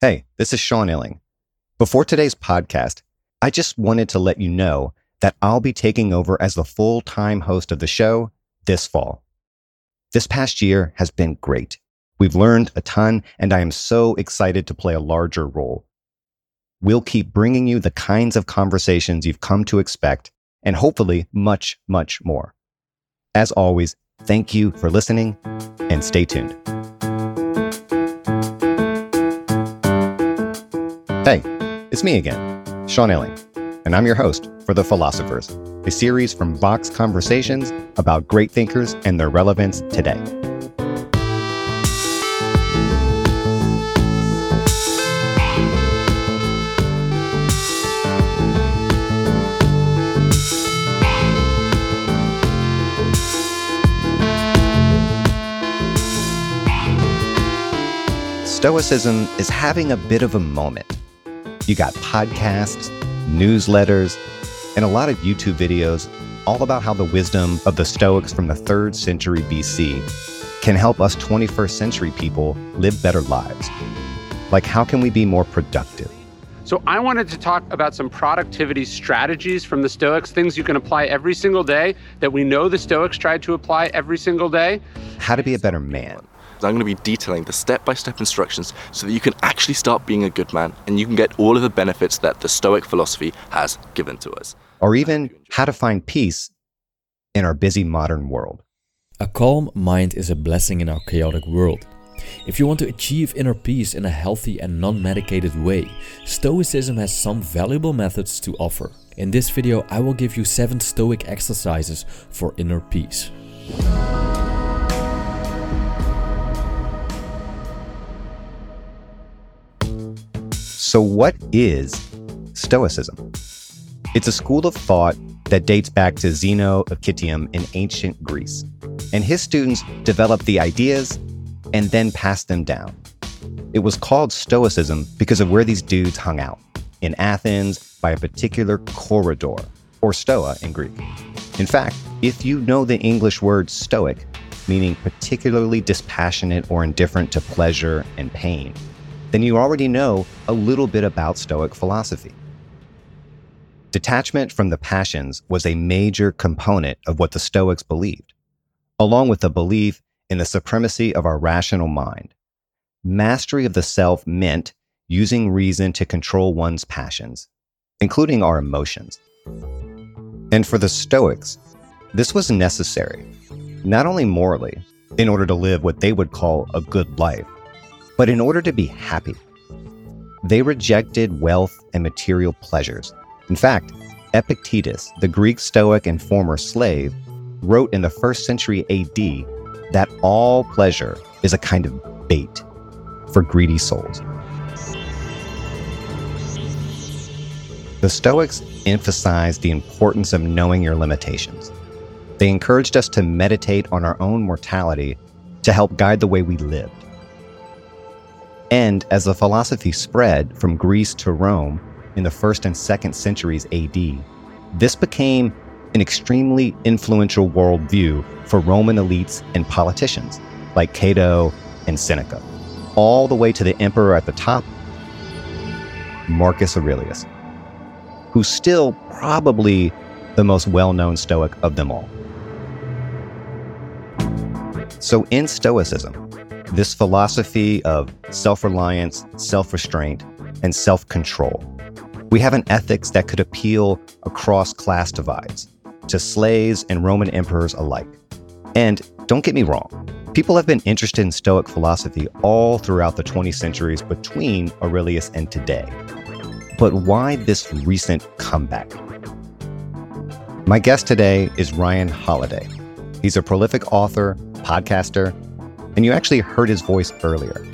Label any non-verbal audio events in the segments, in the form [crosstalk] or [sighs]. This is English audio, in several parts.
Hey, this is Sean Illing. Before today's podcast, I just wanted to let you know that I'll be taking over as the full time host of the show this fall. This past year has been great. We've learned a ton, and I am so excited to play a larger role. We'll keep bringing you the kinds of conversations you've come to expect, and hopefully much, much more. As always, thank you for listening and stay tuned. It's me again, Sean Illing, and I'm your host for The Philosophers, a series from Vox Conversations about great thinkers and their relevance today. Stoicism is having a bit of a moment. You got podcasts, newsletters, and a lot of YouTube videos all about how the wisdom of the Stoics from the 3rd century BC can help us 21st century people live better lives. Like, how can we be more productive? So, I wanted to talk about some productivity strategies from the Stoics, things you can apply every single day that we know the Stoics tried to apply every single day. How to be a better man I'm going to be detailing the step by step instructions so that you can actually start being a good man and you can get all of the benefits that the Stoic philosophy has given to us. Or even how to find peace in our busy modern world. A calm mind is a blessing in our chaotic world. If you want to achieve inner peace in a healthy and non medicated way, Stoicism has some valuable methods to offer. In this video, I will give you 7 Stoic exercises for inner peace. So, what is Stoicism? It's a school of thought that dates back to Zeno of Citium in ancient Greece. And his students developed the ideas and then passed them down. It was called Stoicism because of where these dudes hung out in Athens by a particular corridor, or stoa in Greek. In fact, if you know the English word stoic, meaning particularly dispassionate or indifferent to pleasure and pain, then you already know a little bit about Stoic philosophy. Detachment from the passions was a major component of what the Stoics believed, along with the belief in the supremacy of our rational mind. Mastery of the self meant using reason to control one's passions, including our emotions. And for the Stoics, this was necessary, not only morally, in order to live what they would call a good life, but in order to be happy, they rejected wealth and material pleasures. In fact, Epictetus, the Greek Stoic and former slave, wrote in the first century AD that all pleasure is a kind of bait for greedy souls. The Stoics emphasized the importance of knowing your limitations. They encouraged us to meditate on our own mortality to help guide the way we lived. And as the philosophy spread from Greece to Rome in the first and second centuries AD, this became an extremely influential worldview for Roman elites and politicians like Cato and Seneca, all the way to the emperor at the top, Marcus Aurelius, who's still probably the most well known Stoic of them all. So, in Stoicism, this philosophy of self reliance, self restraint, and self control. We have an ethics that could appeal across class divides to slaves and Roman emperors alike. And don't get me wrong, people have been interested in Stoic philosophy all throughout the 20 centuries between Aurelius and today. But why this recent comeback? My guest today is Ryan Holiday. He's a prolific author, podcaster, and you actually heard his voice earlier.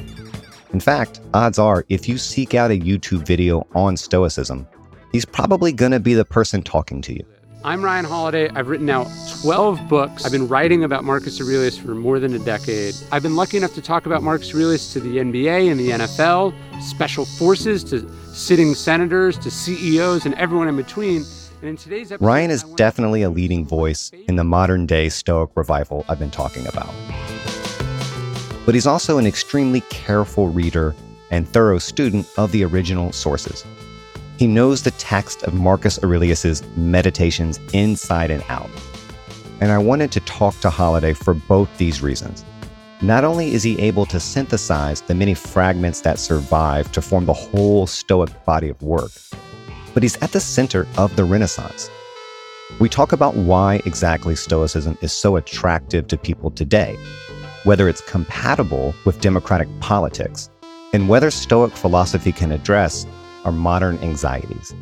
In fact, odds are if you seek out a YouTube video on Stoicism, he's probably going to be the person talking to you. I'm Ryan Holiday. I've written out 12 books. I've been writing about Marcus Aurelius for more than a decade. I've been lucky enough to talk about Marcus Aurelius to the NBA and the NFL, special forces, to sitting senators, to CEOs, and everyone in between. And in today's episode, Ryan is definitely a leading voice in the modern day Stoic revival I've been talking about but he's also an extremely careful reader and thorough student of the original sources. He knows the text of Marcus Aurelius's Meditations inside and out. And I wanted to talk to Holiday for both these reasons. Not only is he able to synthesize the many fragments that survive to form the whole Stoic body of work, but he's at the center of the Renaissance. We talk about why exactly Stoicism is so attractive to people today, whether it's compatible with democratic politics, and whether Stoic philosophy can address our modern anxieties.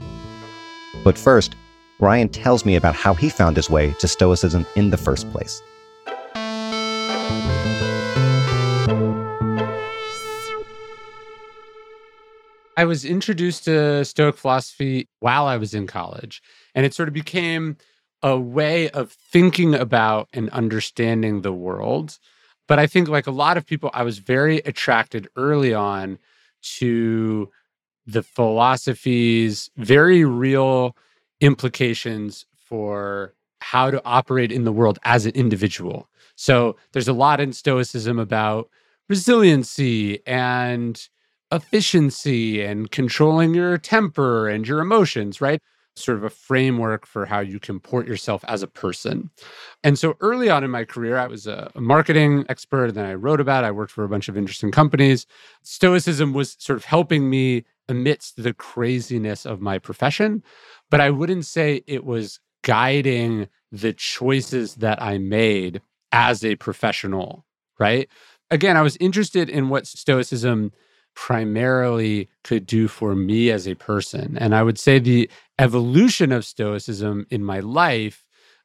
But first, Ryan tells me about how he found his way to Stoicism in the first place. I was introduced to Stoic philosophy while I was in college, and it sort of became a way of thinking about and understanding the world. But I think, like a lot of people, I was very attracted early on to the philosophy's very real implications for how to operate in the world as an individual. So there's a lot in Stoicism about resiliency and efficiency and controlling your temper and your emotions, right? Sort of a framework for how you comport yourself as a person. And so early on in my career, I was a marketing expert, and then I wrote about it. I worked for a bunch of interesting companies. Stoicism was sort of helping me amidst the craziness of my profession, but I wouldn't say it was guiding the choices that I made as a professional, right? Again, I was interested in what Stoicism primarily could do for me as a person. And I would say the evolution of Stoicism in my life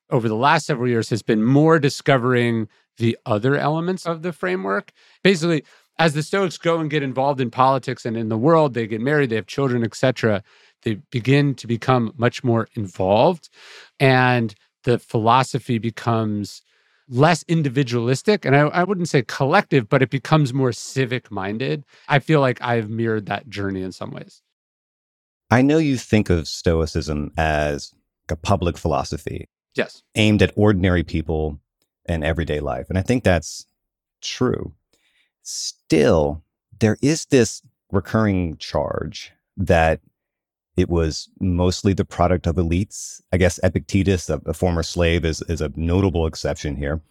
over the last several years has been more discovering the other elements of the framework. Basically, as the Stoics go and get involved in politics and in the world, they get married, they have children, etc. They begin to become much more involved, and the philosophy becomes less individualistic and I, I, wouldn't say collective, but it becomes more civic minded. I feel like I've mirrored that journey in some ways. I know you think of Stoicism as a public philosophy. Yes. Aimed at ordinary people and everyday life. And I think that's true. Still, there is this recurring charge that it was mostly the product of elites. I guess Epictetus, a, a former slave, is, is a notable exception here.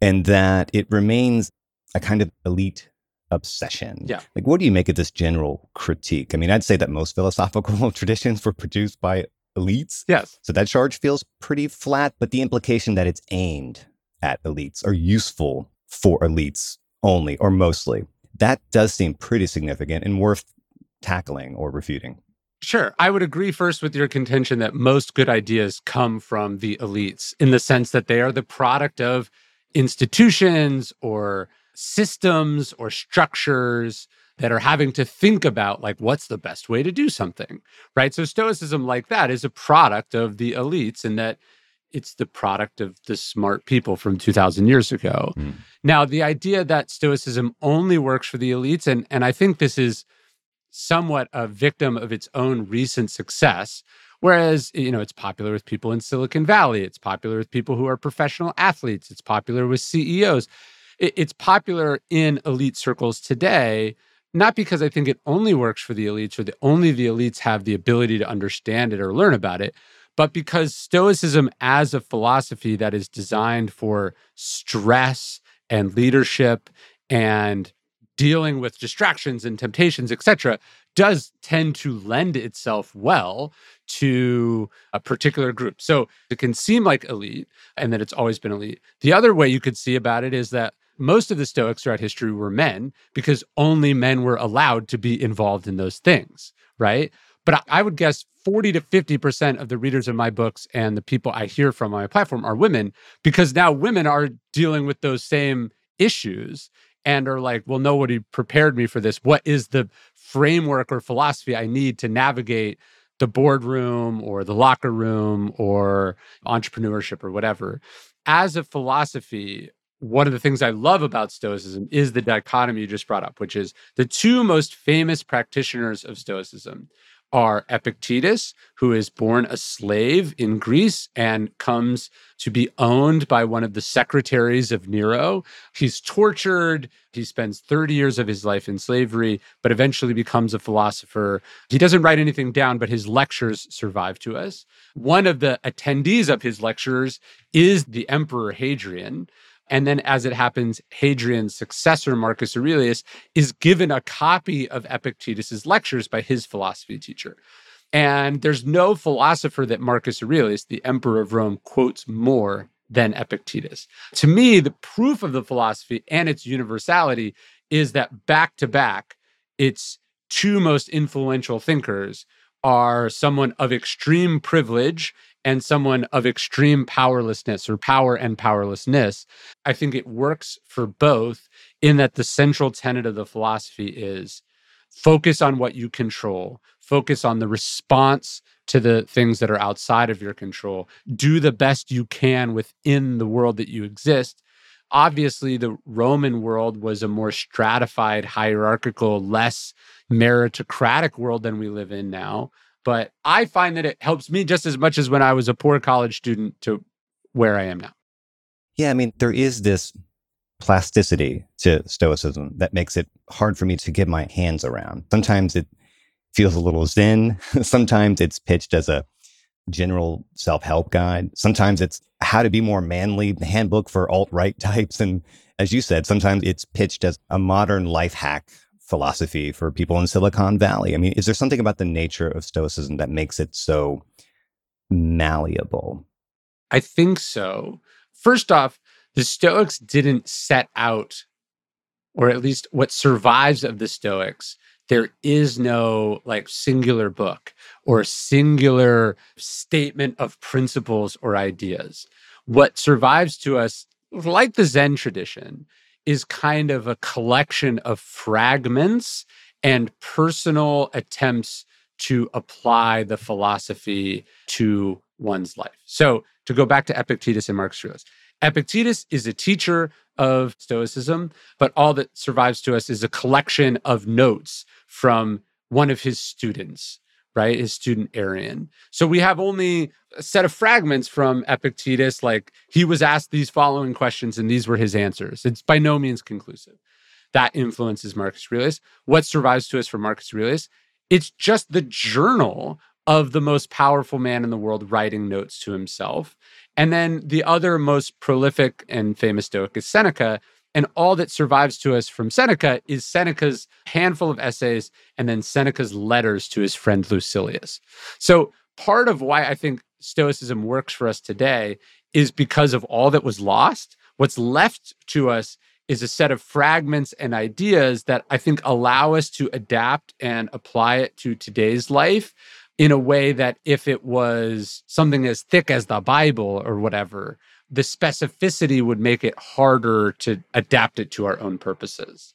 And that it remains a kind of elite obsession. Yeah. Like, what do you make of this general critique? I mean, I'd say that most philosophical [laughs] traditions were produced by elites. Yes. So that charge feels pretty flat, but the implication that it's aimed at elites or useful for elites only or mostly, that does seem pretty significant and worth tackling or refuting. Sure. I would agree first with your contention that most good ideas come from the elites in the sense that they are the product of institutions or systems or structures that are having to think about like what's the best way to do something right so stoicism like that is a product of the elites in that it's the product of the smart people from 2000 years ago mm. now the idea that stoicism only works for the elites and and i think this is somewhat a victim of its own recent success. Whereas, you know, it's popular with people in Silicon Valley, it's popular with people who are professional athletes, it's popular with CEOs. It's popular in elite circles today, not because I think it only works for the elites or that only the elites have the ability to understand it or learn about it, but because Stoicism as a philosophy that is designed for stress and leadership and dealing with distractions and temptations, etc., does tend to lend itself well to a particular group. So it can seem like elite and that it's always been elite. The other way you could see about it is that most of the Stoics throughout history were men because only men were allowed to be involved in those things, right? But I would guess 40 to 50% of the readers of my books and the people I hear from on my platform are women because now women are dealing with those same issues and are like, well, nobody prepared me for this. What is the framework or philosophy I need to navigate the boardroom or the locker room or entrepreneurship or whatever? As a philosophy, one of the things I love about Stoicism is the dichotomy you just brought up, which is the two most famous practitioners of Stoicism are Epictetus, who is born a slave in Greece and comes to be owned by one of the secretaries of Nero. He's tortured. He spends 30 years of his life in slavery, but eventually becomes a philosopher. He doesn't write anything down, but his lectures survive to us. One of the attendees of his lectures is the Emperor Hadrian. And then, as it happens, Hadrian's successor, Marcus Aurelius, is given a copy of Epictetus's lectures by his philosophy teacher. And there's no philosopher that Marcus Aurelius, the emperor of Rome, quotes more than Epictetus. To me, the proof of the philosophy and its universality is that back to back, its two most influential thinkers are someone of extreme privilege and someone of extreme powerlessness or power and powerlessness. I think it works for both in that the central tenet of the philosophy is focus on what you control, focus on the response to the things that are outside of your control, do the best you can within the world that you exist. Obviously, the Roman world was a more stratified, hierarchical, less meritocratic world than we live in now. But I find that it helps me just as much as when I was a poor college student to where I am now. Yeah, I mean, there is this plasticity to Stoicism that makes it hard for me to get my hands around. Sometimes it feels a little zen. [laughs] Sometimes it's pitched as a general self help guide. Sometimes it's how to be more manly handbook for alt right [laughs] types. And as you said, sometimes it's pitched as a modern life hack philosophy for people in Silicon Valley. I mean, is there something about the nature of Stoicism that makes it so malleable? I think so. First off, the Stoics didn't set out, or at least what survives of the Stoics, there is no like singular book or singular statement of principles or ideas. What survives to us, like the Zen tradition, is kind of a collection of fragments and personal attempts to apply the philosophy to one's life. So, to go back to Epictetus and Marcus Aurelius, Epictetus is a teacher of Stoicism, but all that survives to us is a collection of notes from one of his students right? His student Arrian. So we have only a set of fragments from Epictetus, like he was asked these following questions and these were his answers. It's by no means conclusive. That influences Marcus Aurelius. What survives to us from Marcus Aurelius? It's just the journal of the most powerful man in the world writing notes to himself. And then the other most prolific and famous Stoic is Seneca, and all that survives to us from Seneca is Seneca's handful of essays and then Seneca's letters to his friend Lucilius. So, part of why I think Stoicism works for us today is because of all that was lost. What's left to us is a set of fragments and ideas that I think allow us to adapt and apply it to today's life in a way that if it was something as thick as the Bible or whatever, the specificity would make it harder to adapt it to our own purposes.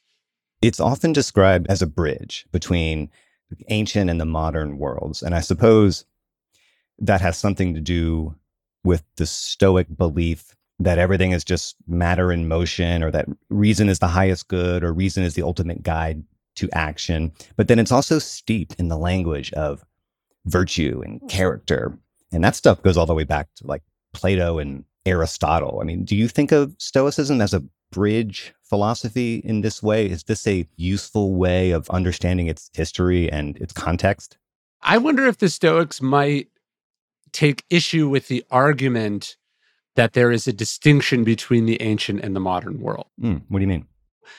It's often described as a bridge between ancient and the modern worlds. And I suppose that has something to do with the Stoic belief that everything is just matter in motion or that reason is the highest good or reason is the ultimate guide to action. But then it's also steeped in the language of virtue and character. And that stuff goes all the way back to like Plato and Aristotle. I mean, do you think of Stoicism as a bridge philosophy in this way? Is this a useful way of understanding its history and its context? I wonder if the Stoics might take issue with the argument that there is a distinction between the ancient and the modern world. Mm, what do you mean?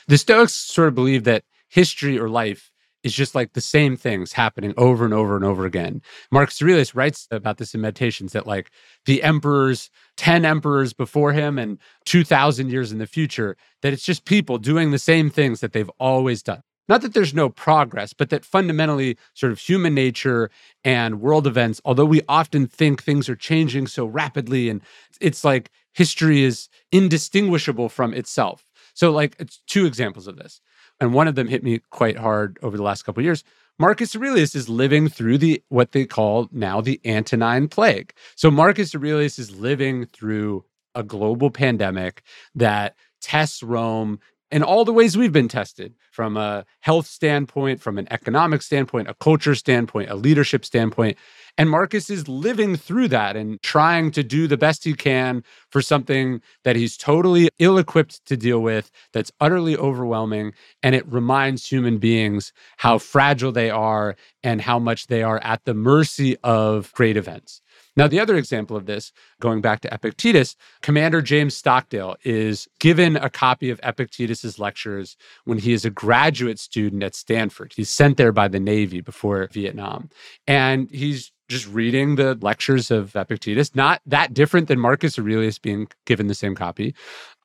The Stoics sort of believe that history or life is just like the same things happening over and over and over again. Marcus Aurelius writes about this in Meditations that like the emperors, 10 emperors before him and 2000 years in the future, that it's just people doing the same things that they've always done. Not that there's no progress, but that fundamentally sort of human nature and world events, although we often think things are changing so rapidly and it's like history is indistinguishable from itself. So like it's two examples of this and one of them hit me quite hard over the last couple years. Marcus Aurelius is living through the what they call now the Antonine Plague. So Marcus Aurelius is living through a global pandemic that tests Rome in all the ways we've been tested from a health standpoint, from an economic standpoint, a culture standpoint, a leadership standpoint. And Marcus is living through that and trying to do the best he can for something that he's totally ill equipped to deal with, that's utterly overwhelming. And it reminds human beings how fragile they are and how much they are at the mercy of great events. Now, the other example of this, going back to Epictetus, Commander James Stockdale is given a copy of Epictetus's lectures when he is a graduate student at Stanford. He's sent there by the Navy before Vietnam. And he's just reading the lectures of Epictetus, not that different than Marcus Aurelius being given the same copy.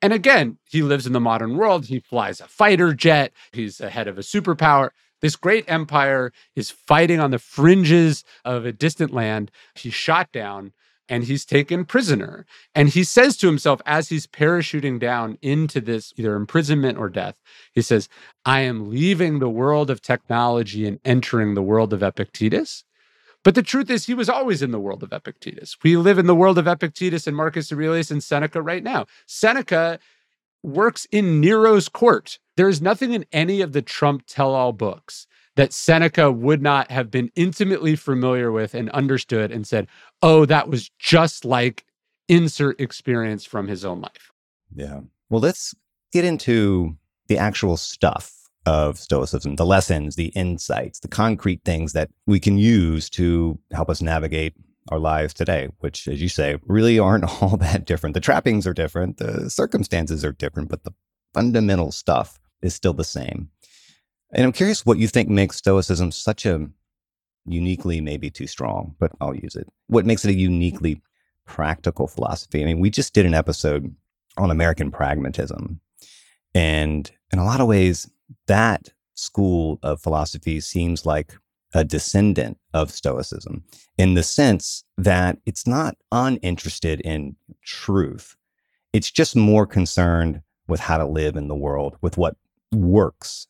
And again, he lives in the modern world. He flies a fighter jet, he's the head of a superpower. This great empire is fighting on the fringes of a distant land. He's shot down and he's taken prisoner. And he says to himself, as he's parachuting down into this either imprisonment or death, he says, I am leaving the world of technology and entering the world of Epictetus. But the truth is, he was always in the world of Epictetus. We live in the world of Epictetus and Marcus Aurelius and Seneca right now. Seneca works in Nero's court. There is nothing in any of the Trump tell all books that Seneca would not have been intimately familiar with and understood and said, oh, that was just like insert experience from his own life. Yeah. Well, let's get into the actual stuff of Stoicism, the lessons, the insights, the concrete things that we can use to help us navigate our lives today, which, as you say, really aren't [laughs] all that different. The trappings are different, the circumstances are different, but the fundamental stuff is still the same. And I'm curious what you think makes Stoicism such a uniquely, maybe too strong, but I'll use it. What makes it a uniquely practical philosophy? I mean, we just did an episode on American pragmatism. And in a lot of ways, that school of philosophy seems like a descendant of Stoicism in the sense that it's not uninterested in truth. It's just more concerned with how to live in the world, with what works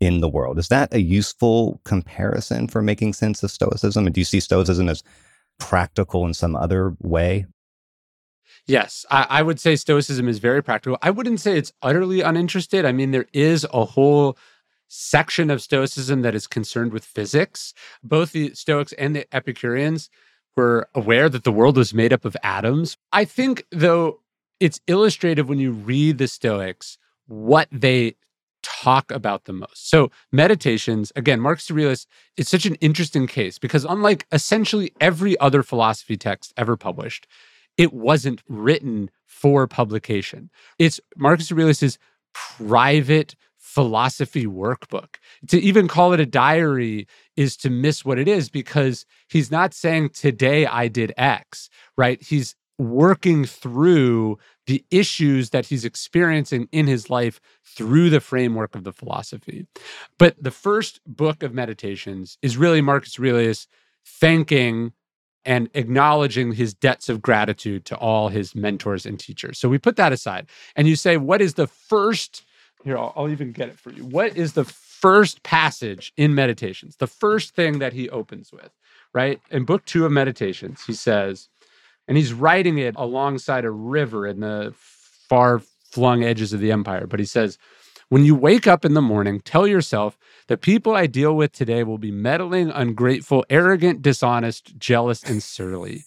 in the world. Is that a useful comparison for making sense of Stoicism? And do you see Stoicism as practical in some other way? Yes, I, I, would say Stoicism is very practical. I wouldn't say it's utterly uninterested. I mean, there is a whole section of Stoicism that is concerned with physics. Both the Stoics and the Epicureans were aware that the world was made up of atoms. I think, though, it's illustrative when you read the Stoics what they talk about the most. So, meditations, again, Marcus Aurelius is such an interesting case because, unlike essentially every other philosophy text ever published, it wasn't written for publication. It's Marcus Aurelius's private philosophy workbook. To even call it a diary is to miss what it is because he's not saying today I did X, right? He's working through the issues that he's experiencing in his life through the framework of the philosophy. But the first book of meditations is really Marcus Aurelius thanking and acknowledging his debts of gratitude to all his mentors and teachers. So we put that aside and you say, what is the first here, I'll, I'll even get it for you. What is the first passage in Meditations? The first thing that he opens with, right? In book two of Meditations, he says, and he's writing it alongside a river in the far flung edges of the empire. But he says, when you wake up in the morning, tell yourself the people I deal with today will be meddling, ungrateful, arrogant, dishonest, jealous, and surly.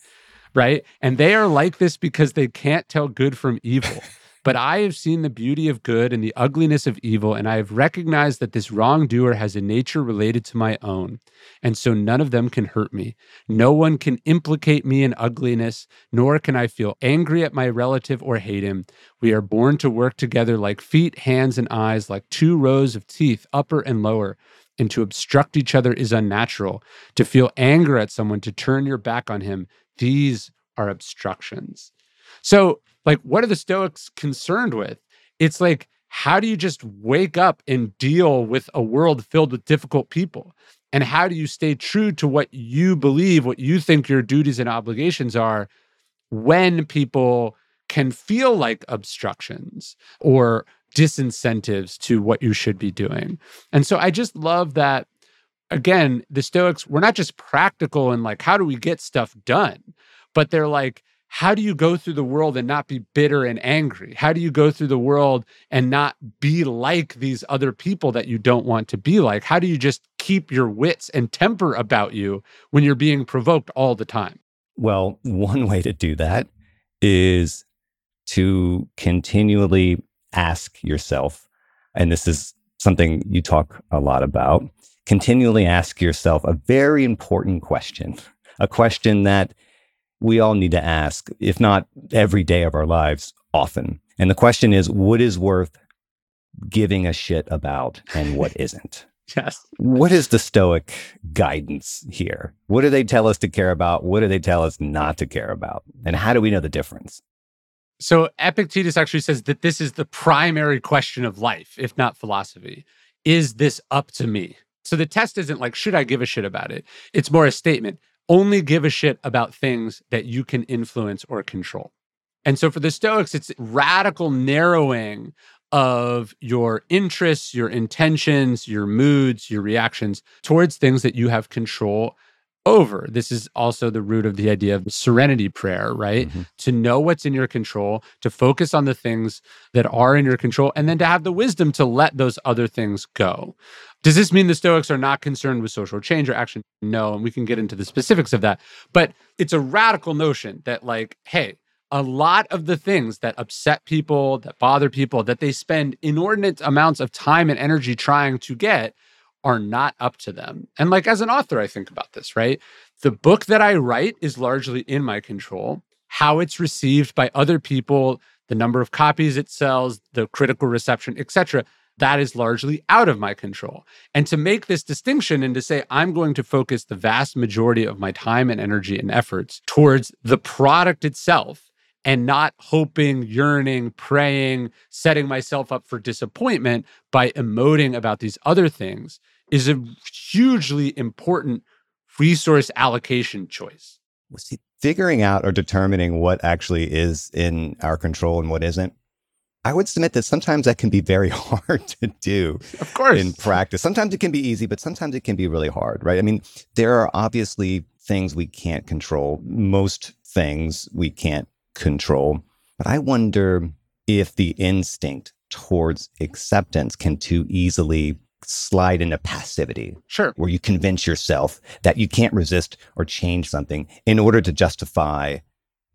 Right. And they are like this because they can't tell good from evil. But I have seen the beauty of good and the ugliness of evil, and I have recognized that this wrongdoer has a nature related to my own. And so none of them can hurt me. No one can implicate me in ugliness, nor can I feel angry at my relative or hate him. We are born to work together like feet, hands, and eyes, like two rows of teeth, upper and lower. And to obstruct each other is unnatural. To feel anger at someone, to turn your back on him, these are obstructions. So like, what are the Stoics concerned with? It's like, how do you just wake up and deal with a world filled with difficult people? And how do you stay true to what you believe, what you think your duties and obligations are when people can feel like obstructions or disincentives to what you should be doing? And so I just love that. Again, the Stoics were not just practical and like, how do we get stuff done? But they're like, how do you go through the world and not be bitter and angry? How do you go through the world and not be like these other people that you don't want to be like? How do you just keep your wits and temper about you when you're being provoked all the time? Well, [laughs] one way to do that is to continually ask yourself, and this is something you talk a lot about, continually ask yourself a very important question, a question that we all need to ask, if not every day of our lives, often. And the question is what is worth giving a shit about and what [laughs] isn't? yes. What is the Stoic guidance here? What do they tell us to care about? What do they tell us not to care about? And how do we know the difference? So Epictetus actually says that this is the primary question of life, if not philosophy. Is this up to me? So the test isn't like, should I give a shit about it? It's more a statement only give a shit about things that you can influence or control. And so for the Stoics, it's radical narrowing of your interests, your intentions, your moods, your reactions towards things that you have control over. This is also the root of the idea of the serenity prayer, right? Mm-hmm. To know what's in your control, to focus on the things that are in your control, and then to have the wisdom to let those other things go. Does this mean the Stoics are not concerned with social change or action? No, and we can get into the specifics of that. But it's a radical notion that, like, hey, a lot of the things that upset people, that bother people, that they spend inordinate amounts of time and energy trying to get are not up to them. And like as an author, I think about this, right? The book that I write is largely in my control. How it's received by other people, the number of copies it sells, the critical reception, etc that is largely out of my control. And to make this distinction and to say, I'm going to focus the vast majority of my time and energy and efforts towards the product itself and not hoping, yearning, praying, setting myself up for disappointment by emoting about these other things is a hugely important resource allocation choice. See, figuring out or determining what actually is in our control and what isn't I would submit that sometimes that can be very [laughs] hard to do. Of course. In practice. Sometimes it can be easy, but sometimes it can be really hard, right? I mean, there are obviously things we can't control. Most things we can't control. But I wonder if the instinct towards acceptance can too easily slide into passivity. Sure. Where you convince yourself that you can't resist or change something in order to justify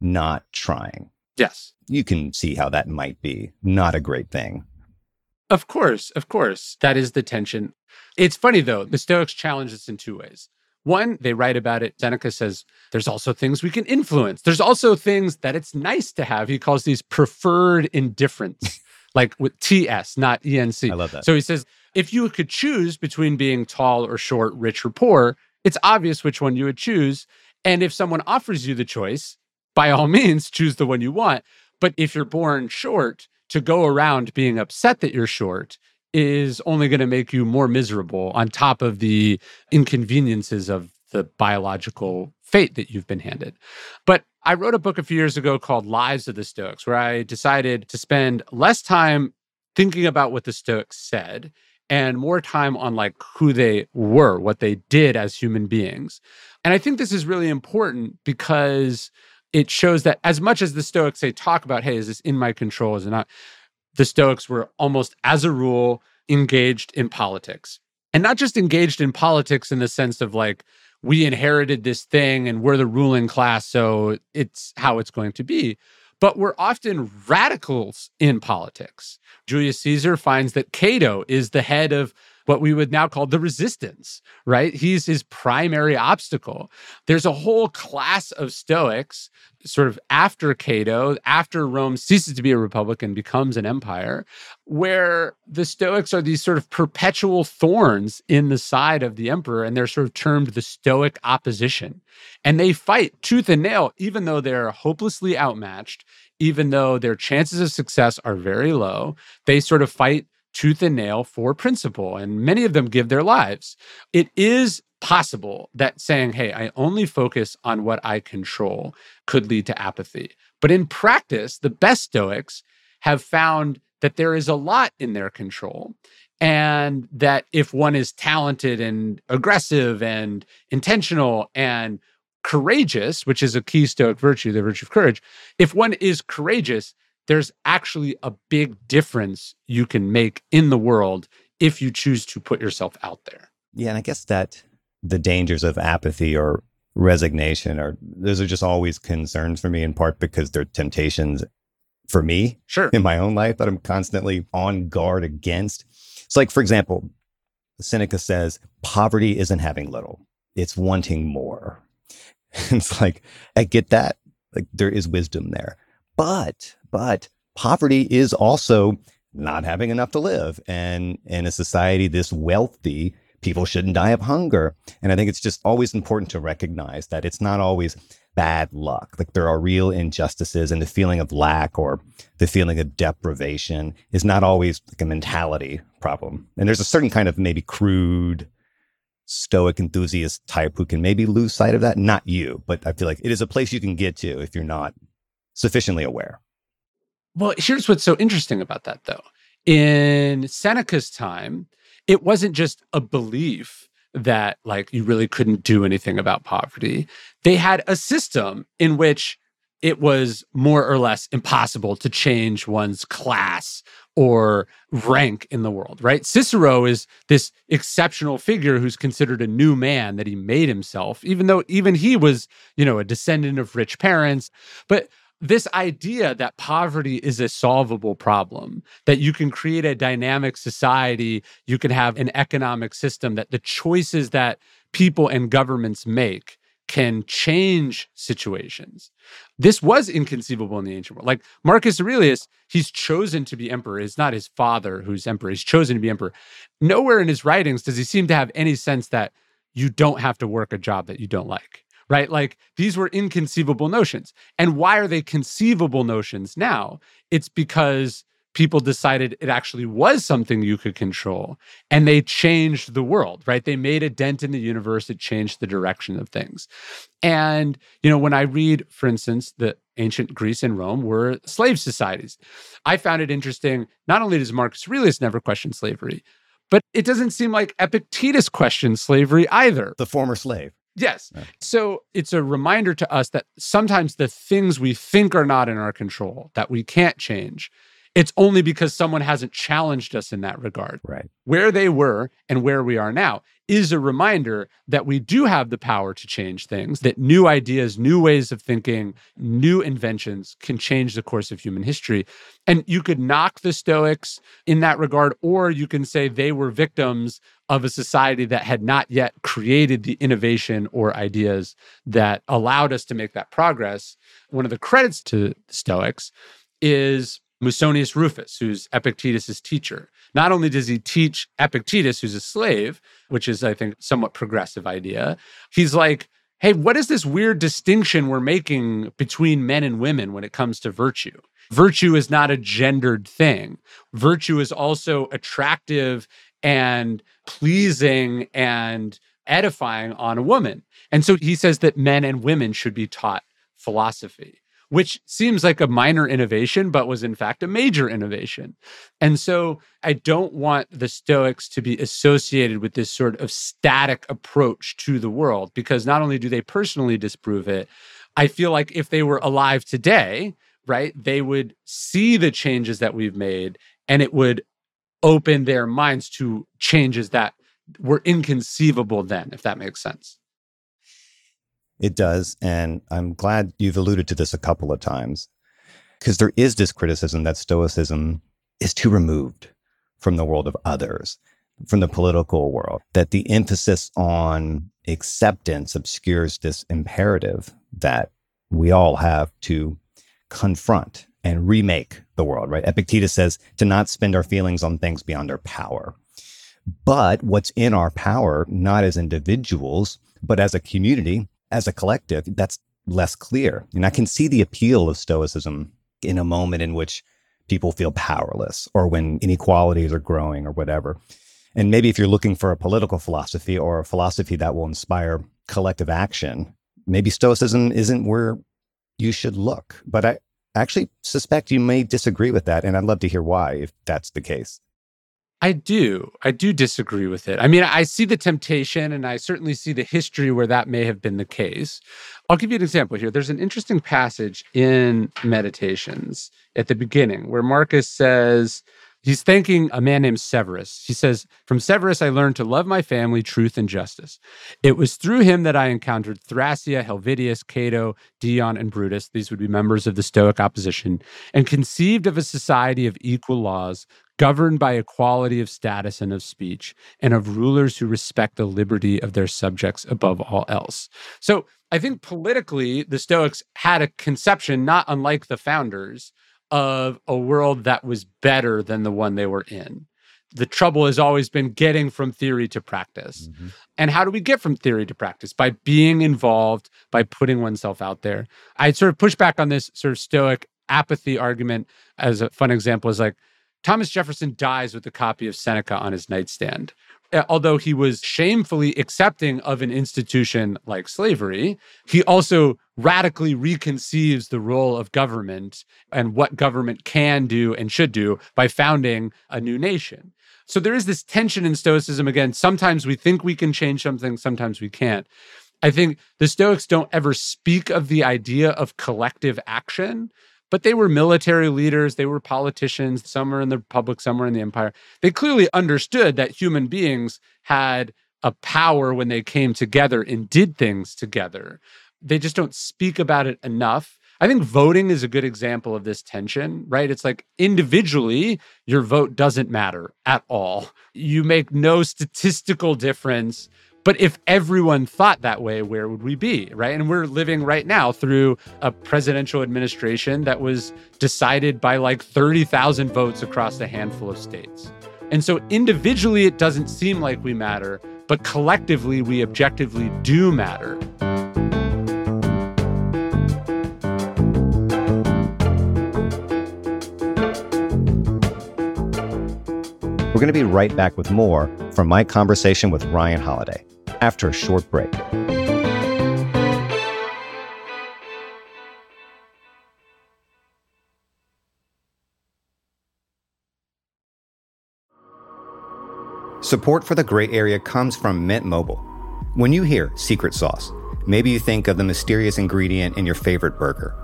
not trying. Yes. You can see how that might be not a great thing. Of course, of course. That is the tension. It's funny though, the Stoics challenge this in two ways. One, they write about it. Seneca says there's also things we can influence. There's also things that it's nice to have. He calls these preferred indifferents, [laughs] like with TS, not ENC. I love that. So he says if you could choose between being tall or short, rich or poor, it's obvious which one you would choose. And if someone offers you the choice, by all means, choose the one you want. But if you're born short, to go around being upset that you're short is only going to make you more miserable on top of the inconveniences of the biological fate that you've been handed. But I wrote a book a few years ago called Lives of the Stoics, where I decided to spend less time thinking about what the Stoics said and more time on like who they were, what they did as human beings. And I think this is really important because it shows that as much as the Stoics say talk about, hey, is this in my control? Is it not? The Stoics were almost as a rule engaged in politics. And not just engaged in politics in the sense of like, we inherited this thing and we're the ruling class, so it's how it's going to be. But we're often radicals in politics. Julius Caesar finds that Cato is the head of what we would now call the resistance, right? He's his primary obstacle. There's a whole class of Stoics, sort of after Cato, after Rome ceases to be a republic and becomes an empire, where the Stoics are these sort of perpetual thorns in the side of the emperor, and they're sort of termed the Stoic opposition. And they fight tooth and nail, even though they're hopelessly outmatched, even though their chances of success are very low. They sort of fight tooth and nail for principle, and many of them give their lives. It is possible that saying, hey, I only focus on what I control could lead to apathy. But in practice, the best Stoics have found that there is a lot in their control. And that if one is talented and aggressive and intentional and courageous, which is a key Stoic virtue, the virtue of courage, if one is courageous, there's actually a big difference you can make in the world if you choose to put yourself out there. Yeah, and I guess that the dangers of apathy or resignation are those are just always concerns for me in part because they're temptations for me sure in my own life that I'm constantly on guard against. It's like, for example, Seneca says, poverty isn't having little, it's wanting more. [laughs] it's like, I get that. Like there is wisdom there. But, but poverty is also not having enough to live. And in a society this wealthy, people shouldn't die of hunger. And I think it's just always important to recognize that it's not always bad luck. Like there are real injustices and the feeling of lack or the feeling of deprivation is not always like a mentality problem. And there's a certain kind of maybe crude stoic enthusiast type who can maybe lose sight of that. Not you, but I feel like it is a place you can get to if you're not sufficiently aware. Well, here's what's so interesting about that, though. In Seneca's time, it wasn't just a belief that like you really couldn't do anything about poverty. They had a system in which it was more or less impossible to change one's class or rank in the world, right? Cicero is this exceptional figure who's considered a new man that he made himself, even though even he was, you know, a descendant of rich parents. But this idea that poverty is a solvable problem, that you can create a dynamic society, you can have an economic system, that the choices that people and governments make can change situations. This was inconceivable in the ancient world. Like Marcus Aurelius, he's chosen to be emperor. It's not his father who's emperor. He's chosen to be emperor. Nowhere in his writings does he seem to have any sense that you don't have to work a job that you don't like right? Like these were inconceivable notions. And why are they conceivable notions now? It's because people decided it actually was something you could control and they changed the world, right? They made a dent in the universe, it changed the direction of things. And, you know, when I read, for instance, the ancient Greece and Rome were slave societies, I found it interesting. Not only does Marcus Aurelius never question slavery, but it doesn't seem like Epictetus questioned slavery either. The former slave. Yes. So it's a reminder to us that sometimes the things we think are not in our control, that we can't change, it's only because someone hasn't challenged us in that regard. Right. Where they were and where we are now is a reminder that we do have the power to change things, that new ideas, new ways of thinking, new inventions can change the course of human history. And you could knock the Stoics in that regard, or you can say they were victims of a society that had not yet created the innovation or ideas that allowed us to make that progress. One of the credits to the Stoics is Musonius Rufus, who's Epictetus's teacher. Not only does he teach Epictetus, who's a slave, which is, I think, somewhat progressive idea, he's like, hey, what is this weird distinction we're making between men and women when it comes to virtue? Virtue is not a gendered thing. Virtue is also attractive and pleasing and edifying on a woman. And so he says that men and women should be taught philosophy which seems like a minor innovation, but was in fact a major innovation. And so I don't want the Stoics to be associated with this sort of static approach to the world, because not only do they personally disprove it, I feel like if they were alive today, right, they would see the changes that we've made and it would open their minds to changes that were inconceivable then, if that makes sense. It does. And I'm glad you've alluded to this a couple of times because there is this criticism that Stoicism is too removed from the world of others, from the political world, that the emphasis on acceptance obscures this imperative that we all have to confront and remake the world, right? Epictetus says to not spend our feelings on things beyond our power. But what's in our power, not as individuals, but as a community, as a collective, that's less clear. And I can see the appeal of Stoicism in a moment in which people feel powerless or when inequalities are growing or whatever. And maybe if you're looking for a political philosophy or a philosophy that will inspire collective action, maybe Stoicism isn't where you should look. But I actually suspect you may disagree with that. And I'd love to hear why, if that's the case. I do. I do disagree with it. I mean, I see the temptation and I certainly see the history where that may have been the case. I'll give you an example here. There's an interesting passage in Meditations at the beginning where Marcus says, He's thanking a man named Severus. He says, From Severus, I learned to love my family, truth, and justice. It was through him that I encountered Thrasea, Helvidius, Cato, Dion, and Brutus. These would be members of the Stoic opposition, and conceived of a society of equal laws, governed by equality of status and of speech, and of rulers who respect the liberty of their subjects above all else. So I think politically, the Stoics had a conception not unlike the founders of a world that was better than the one they were in. The trouble has always been getting from theory to practice. Mm-hmm. And how do we get from theory to practice? By being involved, by putting oneself out there. I sort of push back on this sort of stoic apathy argument as a fun example is like Thomas Jefferson dies with a copy of Seneca on his nightstand, Uh, although he was shamefully accepting of an institution like slavery, he also radically reconceives the role of government and what government can do and should do by founding a new nation. So there is this tension in Stoicism. Again, sometimes we think we can change something, sometimes we can't. I think the Stoics don't ever speak of the idea of collective action but they were military leaders, they were politicians, some were in the republic, some were in the empire. They clearly understood that human beings had a power when they came together and did things together. They just don't speak about it enough. I think voting is a good example of this tension, right? It's like individually, your vote doesn't matter at all. You make no statistical difference but if everyone thought that way, where would we be? Right. And we're living right now through a presidential administration that was decided by like 30,000 votes across a handful of states. And so individually, it doesn't seem like we matter, but collectively, we objectively do matter. We're going to be right back with more from my conversation with Ryan Holiday after a short break. Support for the gray area comes from Mint Mobile. When you hear secret sauce, maybe you think of the mysterious ingredient in your favorite burger.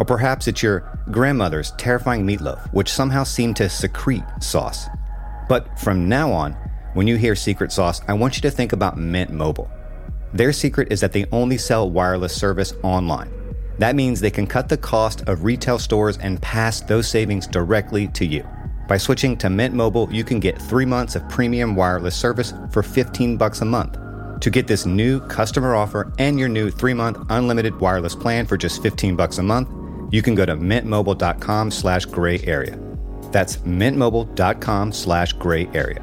Or perhaps it's your grandmother's terrifying meatloaf, which somehow seemed to secrete sauce. But from now on, when you hear secret sauce, I want you to think about Mint Mobile. Their secret is that they only sell wireless service online. That means they can cut the cost of retail stores and pass those savings directly to you. By switching to Mint Mobile, you can get 3 months of premium wireless service for 15 bucks a month. To get this new customer offer and your new 3-month unlimited wireless plan for just 15 bucks a month, you can go to mintmobile.com/gray area. That's mintmobile.com slash gray area.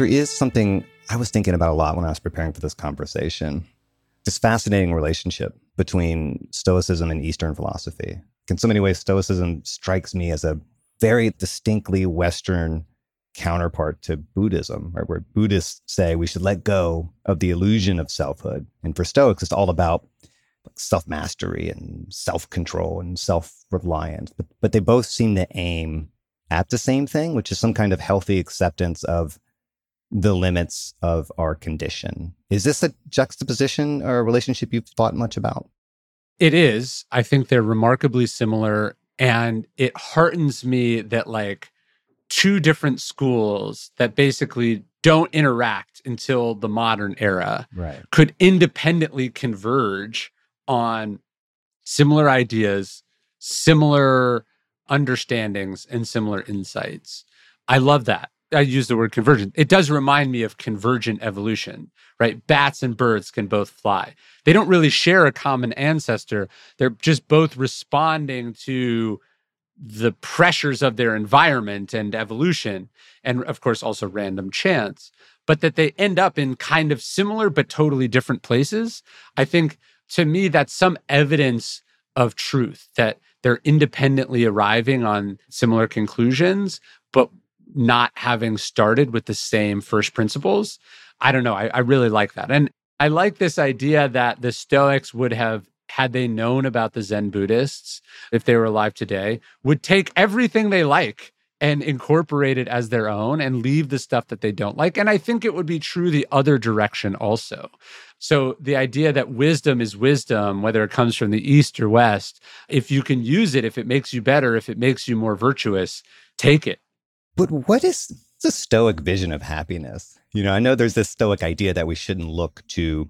There is something I was thinking about a lot when I was preparing for this conversation. This fascinating relationship between Stoicism and Eastern philosophy. In so many ways, Stoicism strikes me as a very distinctly Western counterpart to Buddhism, right? Where Buddhists say we should let go of the illusion of selfhood. And for Stoics, it's all about self mastery and self control and self reliance. But, but they both seem to aim at the same thing, which is some kind of healthy acceptance of the limits of our condition. Is this a juxtaposition or a relationship you've thought much about? It is. I think they're remarkably similar. And it heartens me that, like, two different schools that basically don't interact until the modern era right. could independently converge on similar ideas, similar understandings, and similar insights. I love that. I use the word convergent. It does remind me of convergent evolution, right? Bats and birds can both fly. They don't really share a common ancestor. They're just both responding to the pressures of their environment and evolution, and of course, also random chance, but that they end up in kind of similar but totally different places. I think to me, that's some evidence of truth that they're independently arriving on similar conclusions, but not having started with the same first principles. I don't know. I, I really like that. And I like this idea that the Stoics would have had they known about the Zen Buddhists, if they were alive today, would take everything they like and incorporate it as their own and leave the stuff that they don't like. And I think it would be true the other direction also. So the idea that wisdom is wisdom, whether it comes from the East or West, if you can use it, if it makes you better, if it makes you more virtuous, take it. But what is the Stoic vision of happiness? You know, I know there's this Stoic idea that we shouldn't look to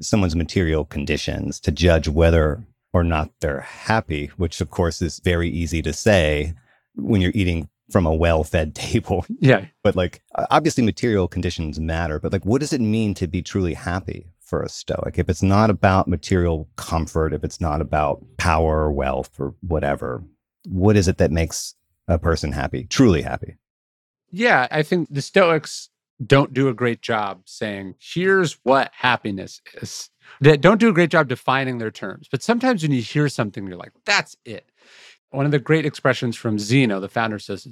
someone's material conditions to judge whether or not they're happy, which of course is very easy to say when you're eating from a well-fed [laughs] table. Yeah. But like obviously material conditions matter, but like what does it mean to be truly happy for a stoic? If it's not about material comfort, if it's not about power or wealth or whatever, what is it that makes a person happy, truly happy? Yeah, I think the stoics don't do a great job saying, here's what happiness is. They don't do a great job defining their terms. But sometimes when you hear something, you're like, that's it. One of the great expressions from Zeno, the founder, says,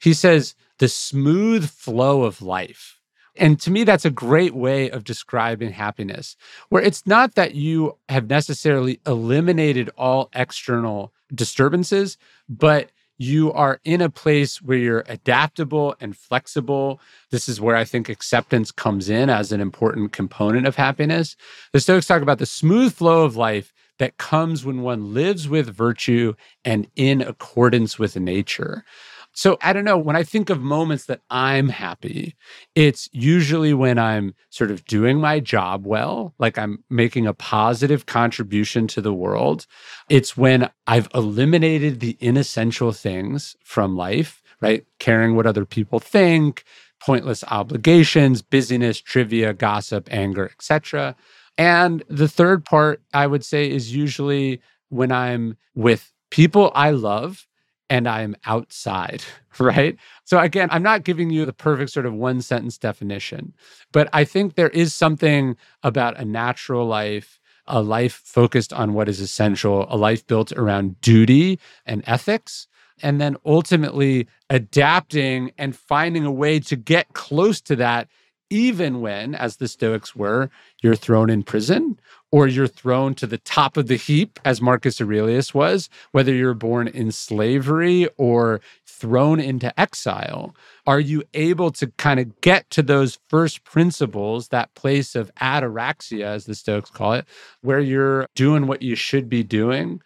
he says, the smooth flow of life. And to me, that's a great way of describing happiness, where it's not that you have necessarily eliminated all external disturbances, but you are in a place where you're adaptable and flexible. This is where I think acceptance comes in as an important component of happiness. The Stoics talk about the smooth flow of life that comes when one lives with virtue and in accordance with nature. So I don't know. When I think of moments that I'm happy, it's usually when I'm sort of doing my job well, like I'm making a positive contribution to the world. It's when I've eliminated the inessential things from life, right? Caring what other people think, pointless obligations, busyness, trivia, gossip, anger, etc. And the third part I would say is usually when I'm with people I love and I'm outside, [laughs] right? So again, I'm not giving you the perfect sort of one sentence definition, but I think there is something about a natural life, a life focused on what is essential, a life built around duty and ethics, and then ultimately adapting and finding a way to get close to that even when, as the Stoics were, you're thrown in prison or you're thrown to the top of the heap, as Marcus Aurelius was, whether you're born in slavery or thrown into exile. Are you able to kind of get to those first principles, that place of ataraxia, as the Stoics call it, where you're doing what you should be doing?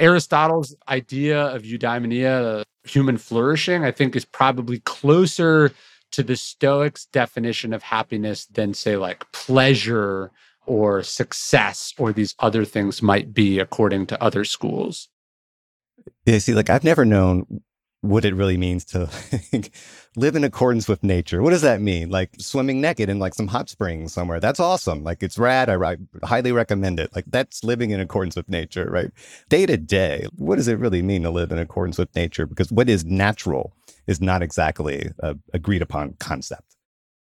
Aristotle's idea of eudaimonia, human flourishing, I think is probably closer to the Stoics' definition of happiness than, say, like pleasure or success or these other things might be according to other schools. Yeah, see, like I've never known what it really means to live in accordance with nature. What does that mean? Like swimming naked in like some hot springs somewhere. That's awesome. Like it's rad. I, I highly recommend it. Like that's living in accordance with nature, right? Day to day, what does it really mean to live in accordance with nature? Because what is natural is not exactly a agreed upon concept.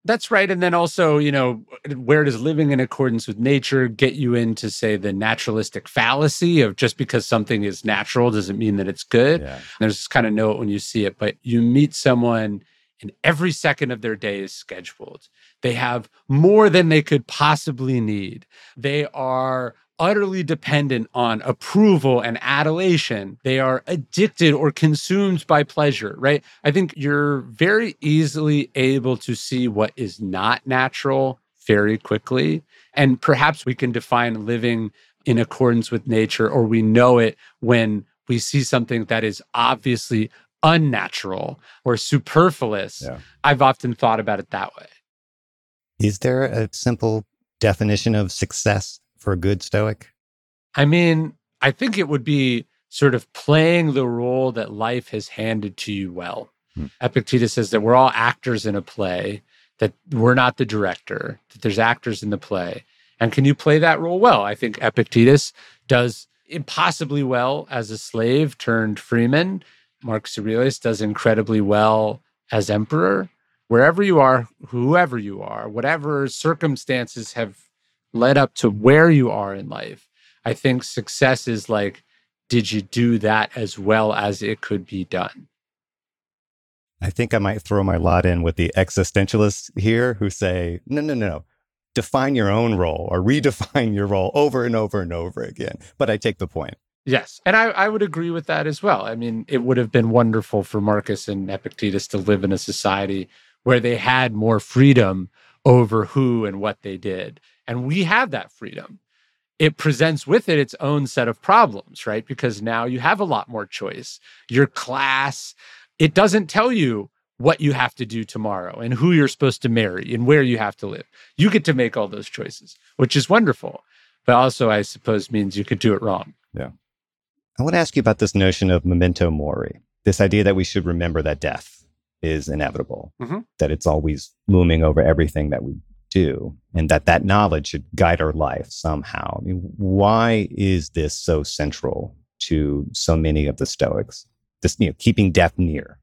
That's right. And then also, you know, where does living in accordance with nature get you into, say, the naturalistic fallacy of just because something is natural doesn't mean that it's good? Yeah. There's kind of know it when you see it, but you meet someone and every second of their day is scheduled. They have more than they could possibly need. They are utterly dependent on approval and adulation. They are addicted or consumed by pleasure, right? I think you're very easily able to see what is not natural very quickly. And perhaps we can define living in accordance with nature, or we know it when we see something that is obviously unnatural or superfluous. Yeah. I've often thought about it that way. Is there a simple definition of success for a good Stoic? I mean, I think it would be sort of playing the role that life has handed to you well. Hmm. Epictetus says that we're all actors in a play, that we're not the director, that there's actors in the play. And can you play that role well? I think Epictetus does impossibly well as a slave turned freeman. Marcus Aurelius does incredibly well as emperor. Wherever you are, whoever you are, whatever circumstances have led up to where you are in life, I think success is like, did you do that as well as it could be done? I think I might throw my lot in with the existentialists here who say, no, no, no, define your own role or redefine your role over and over and over again. But I take the point. Yes. And I, I would agree with that as well. I mean, it would have been wonderful for Marcus and Epictetus to live in a society where they had more freedom over who and what they did. And we have that freedom. It presents with it its own set of problems, right? Because now you have a lot more choice. Your class, it doesn't tell you what you have to do tomorrow and who you're supposed to marry and where you have to live. You get to make all those choices, which is wonderful. But also, I suppose, means you could do it wrong. Yeah. I want to ask you about this notion of memento mori, this idea that we should remember that death is inevitable, Mhm. that it's always looming over everything that we do, and that that knowledge should guide our life somehow. I mean, why is this so central to so many of the Stoics? This, you know, keeping death near.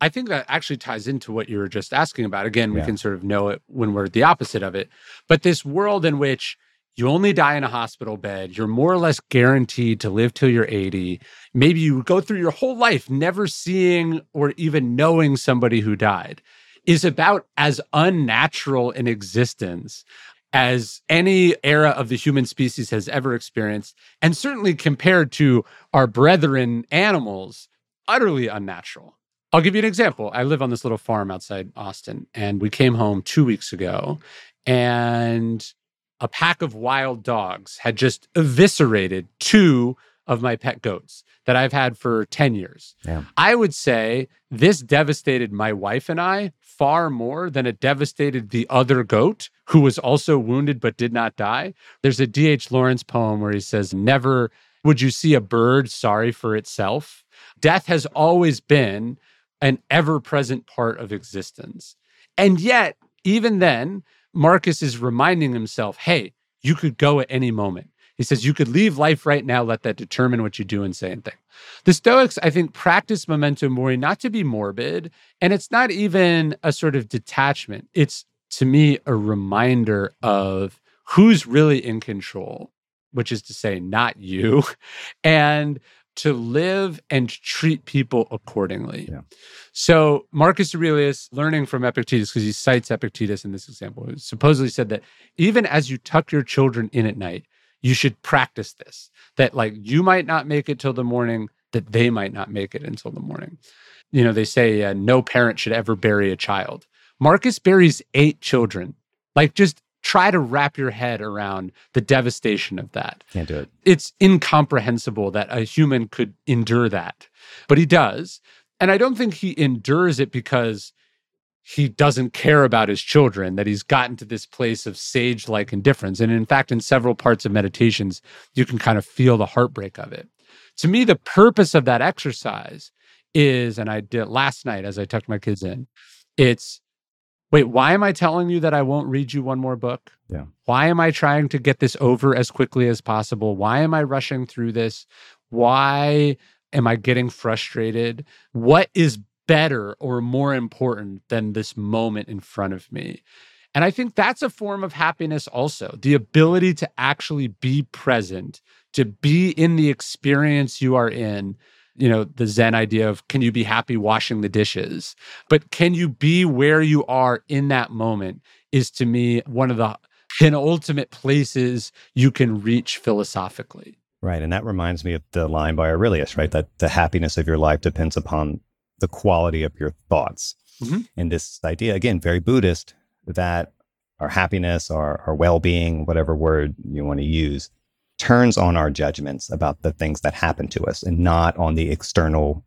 I think that actually ties into what you were just asking about. Again, we Yeah. can sort of know it when we're the opposite of it. But this world in which you only die in a hospital bed, you're more or less guaranteed to live till you're 80. Maybe you go through your whole life never seeing or even knowing somebody who died, is about as unnatural an existence as any era of the human species has ever experienced. And certainly compared to our brethren animals, utterly unnatural. I'll give you an example. I live on this little farm outside Austin, and we came home two weeks ago, and a pack of wild dogs had just eviscerated two of my pet goats that I've had for 10 years. Yeah. I would say this devastated my wife and I far more than it devastated the other goat who was also wounded but did not die. There's a D.H. Lawrence poem where he says, Never would you see a bird sorry for itself. Death has always been an ever present part of existence. And yet, even then, Marcus is reminding himself, hey, you could go at any moment. He says, you could leave life right now, let that determine what you do and say and think. The Stoics, I think, practice memento mori not to be morbid, and it's not even a sort of detachment. It's, to me, a reminder of who's really in control, which is to say, not you, [laughs] and to live and treat people accordingly. Yeah. So Marcus Aurelius, learning from Epictetus, because he cites Epictetus in this example, supposedly said that even as you tuck your children in at night, you should practice this. That like you might not make it till the morning, that they might not make it until the morning. You know, they say uh, no parent should ever bury a child. Marcus buries eight children. Like just try to wrap your head around the devastation of that Can't do it. it's incomprehensible that a human could endure that. But he does. And I don't think he endures it because he doesn't care about his children, that he's gotten to this place of sage like indifference. And in fact, in several parts of meditations, you can kind of feel the heartbreak of it. To me, the purpose of that exercise is, and I did it last night as I tucked my kids in, it's wait, why am I telling you that I won't read you one more book? Yeah. Why am I trying to get this over as quickly as possible? Why am I rushing through this? Why am I getting frustrated? What is better or more important than this moment in front of me? And I think that's a form of happiness also the ability to actually be present, to be in the experience you are in. You know, the Zen idea of can you be happy washing the dishes? But can you be where you are in that moment is to me one of the penultimate places you can reach philosophically. Right. And that reminds me of the line by Aurelius, right? That the happiness of your life depends upon the quality of your thoughts. Mhm. And this idea, again, very Buddhist, that our happiness, our, our well being, whatever word you want to use, turns on our judgments about the things that happen to us and not on the external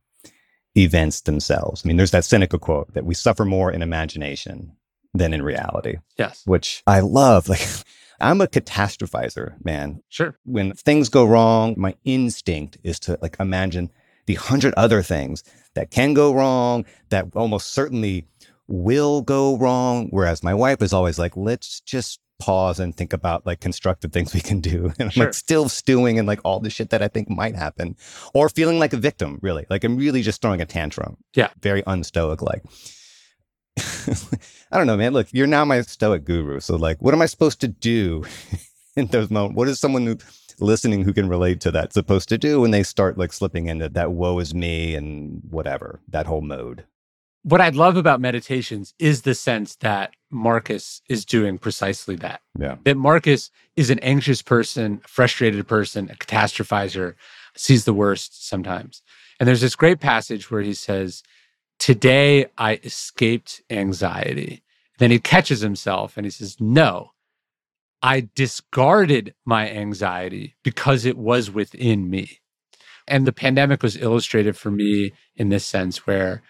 events themselves. I mean, there's that Seneca quote that we suffer more in imagination than in reality, Yes, which I love. Like, [laughs] I'm a catastrophizer, man sure. when things go wrong, my instinct is to like imagine the hundred other things that can go wrong, that almost certainly will go wrong. Whereas my wife is always like, let's just pause and think about like constructive things we can do. [laughs] And I'm Sure. like still stewing in like all the shit that I think might happen or feeling like a victim, really. Like I'm really just throwing a tantrum. Yeah. Very unstoic like. [laughs] I don't know, man. Look, you're now my stoic guru. So like, what am I supposed to do [laughs] in those moments? What is someone who listening who can relate to that supposed to do when they start like slipping into that woe is me and whatever, that whole mode? What I love about meditations is the sense that Marcus is doing precisely that. Yeah. That Marcus is an anxious person, a frustrated person, a catastrophizer, sees the worst sometimes. And there's this great passage where he says, Today I escaped anxiety. Then he catches himself and he says, No, I discarded my anxiety because it was within me. And the pandemic was illustrated for me in this sense where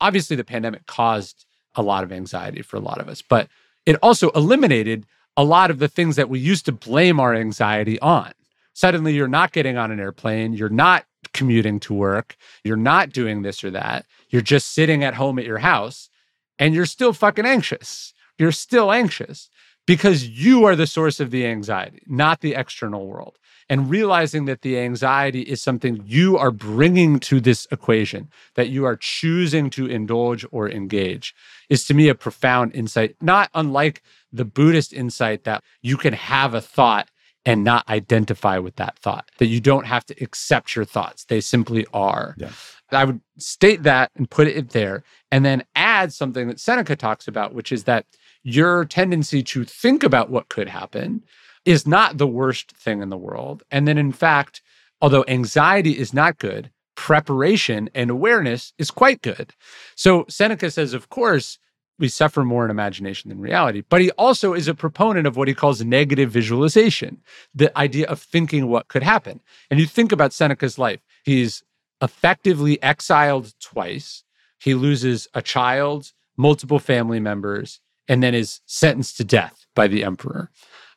obviously the pandemic caused a lot of anxiety for a lot of us, but it also eliminated a lot of the things that we used to blame our anxiety on. Suddenly, you're not getting on an airplane, you're not commuting to work, you're not doing this or that. You're just sitting at home at your house and you're still fucking anxious. You're still anxious because you are the source of the anxiety, not the external world. And realizing that the anxiety is something you are bringing to this equation, that you are choosing to indulge or engage, is to me a profound insight, not unlike the Buddhist insight that you can have a thought and not identify with that thought, that you don't have to accept your thoughts. They simply are. Yeah. I would state that and put it there, and then add something that Seneca talks about, which is that your tendency to think about what could happen is not the worst thing in the world. And then, in fact, although anxiety is not good, preparation and awareness is quite good. So, Seneca says, of course, we suffer more in imagination than reality, but he also is a proponent of what he calls negative visualization, the idea of thinking what could happen. And you think about Seneca's life, he's effectively exiled twice. He loses a child, multiple family members, and then is sentenced to death by the emperor.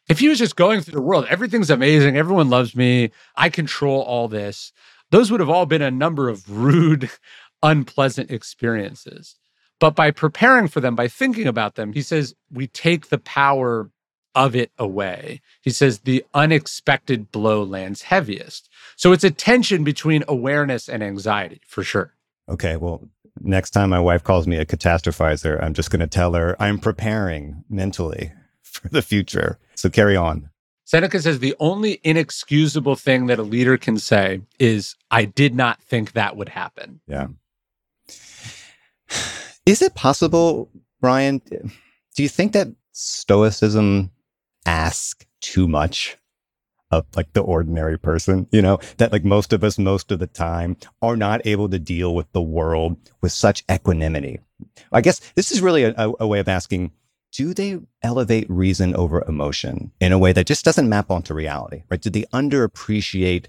If he was just going through the world, everything's amazing, everyone loves me, I control all this, those would have all been a number of rude, [laughs] unpleasant experiences. But by preparing for them, by thinking about them, he says, we take the power of it away. He says, the unexpected blow lands heaviest. So it's a tension between awareness and anxiety, for sure. Okay, well, next time my wife calls me a catastrophizer, I'm just going to tell her I'm preparing mentally [laughs] for the future. So carry on. Seneca says the only inexcusable thing that a leader can say is, I did not think that would happen. Yeah. [sighs] Is it possible, Ryan? Do you think that Stoicism asks too much of like the ordinary person? You know, that like most of us, most of the time, are not able to deal with the world with such equanimity. I guess this is really a, a, way of asking do they elevate reason over emotion in a way that just doesn't map onto reality, right? Do they underappreciate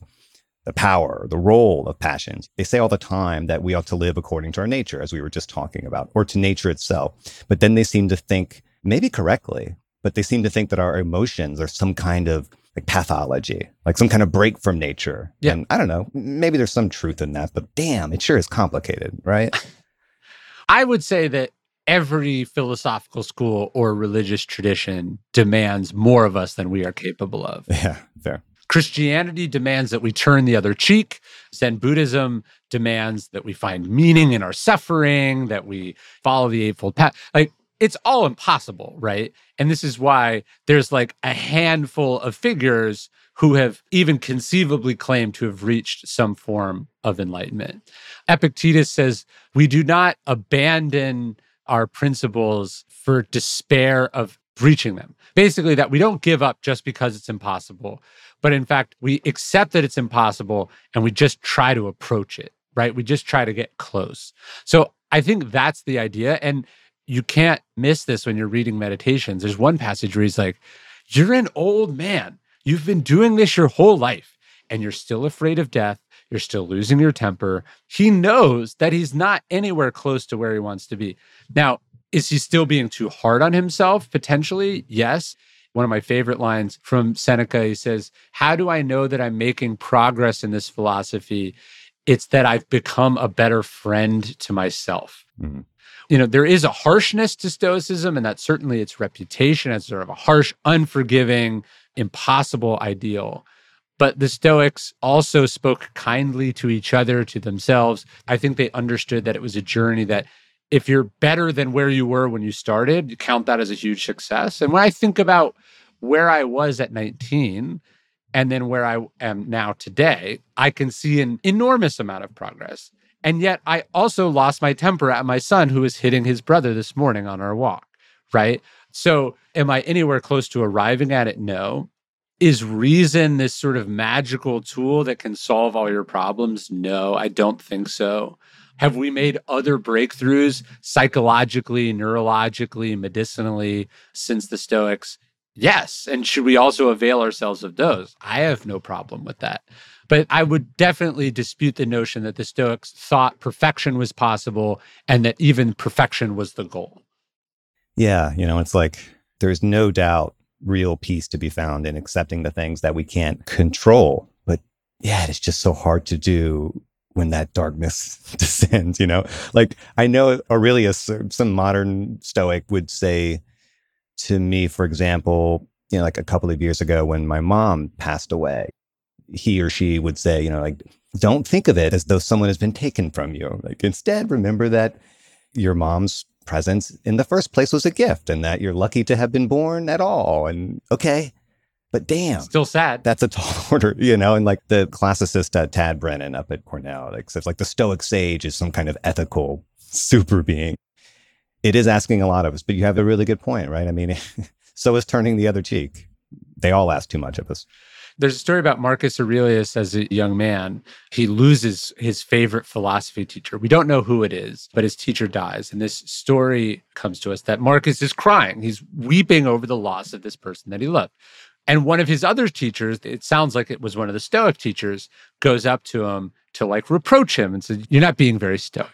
the power, the role of passions? They say all the time that we ought to live according to our nature, as we were just talking about, or to nature itself. But then they seem to think, maybe correctly, but they seem to think that our emotions are some kind of like pathology, like some kind of break from nature. Yeah. And I don't know, maybe there's some truth in that, but damn, it sure is complicated, right? [laughs] I would say that every philosophical school or religious tradition demands more of us than we are capable of. [laughs] yeah, fair. Christianity demands that we turn the other cheek. Zen Buddhism demands that we find meaning in our suffering, that we follow the Eightfold Path. Like, it's all impossible, right? And this is why there's like a handful of figures who have even conceivably claimed to have reached some form of enlightenment. Epictetus says, We do not abandon our principles for despair of breaching them. Basically, that we don't give up just because it's impossible, but in fact, we accept that it's impossible and we just try to approach it, right? We just try to get close. So I think that's the idea. And you can't miss this when you're reading meditations. There's one passage where he's like, You're an old man. You've been doing this your whole life and you're still afraid of death. You're still losing your temper. He knows that he's not anywhere close to where he wants to be. Now, is he still being too hard on himself? Potentially, yes. One of my favorite lines from Seneca he says, How do I know that I'm making progress in this philosophy It's that I've become a better friend to myself. Mm-hmm. You know, there is a harshness to Stoicism, and that's certainly its reputation as sort of a harsh, unforgiving, impossible ideal. But the Stoics also spoke kindly to each other, to themselves. I think they understood that it was a journey that if you're better than where you were when you started, you count that as a huge success. And when I think about where I was at 19 and then where I am now today, I can see an enormous amount of progress. And yet I also lost my temper at my son who was hitting his brother this morning on our walk, right? So am I anywhere close to arriving at it? No. Is reason this sort of magical tool that can solve all your problems? No, I don't think so. Have we made other breakthroughs psychologically, neurologically, medicinally since the Stoics? Yes. And should we also avail ourselves of those? I have no problem with that. But I would definitely dispute the notion that the Stoics thought perfection was possible and that even perfection was the goal. Yeah. You know, it's like there's no doubt real peace to be found in accepting the things that we can't control. But yeah, it's just so hard to do when that darkness [laughs] descends, you know? Like I know Aurelius, some modern Stoic would say, to me, for example, you know, like a couple of years ago when my mom passed away, he or she would say, you know, like, don't think of it as though someone has been taken from you. Like, instead, remember that your mom's presence in the first place was a gift and that you're lucky to have been born at all. And okay, but damn, still sad. That's a tall [laughs] order, you know. And like the classicist uh, Tad Brennan up at Cornell, like says, like the Stoic sage is some kind of ethical super being it is asking a lot of us, but you have a really good point, right? I mean, [laughs] so is turning the other cheek. They all ask too much of us. There's a story about Marcus Aurelius as a young man. He loses his favorite philosophy teacher. We don't know who it is, but his teacher dies. And this story comes to us that Marcus is crying. He's weeping over the loss of this person that he loved. And one of his other teachers, it sounds like it was one of the Stoic teachers, goes up to him to like reproach him and says, You're not being very Stoic.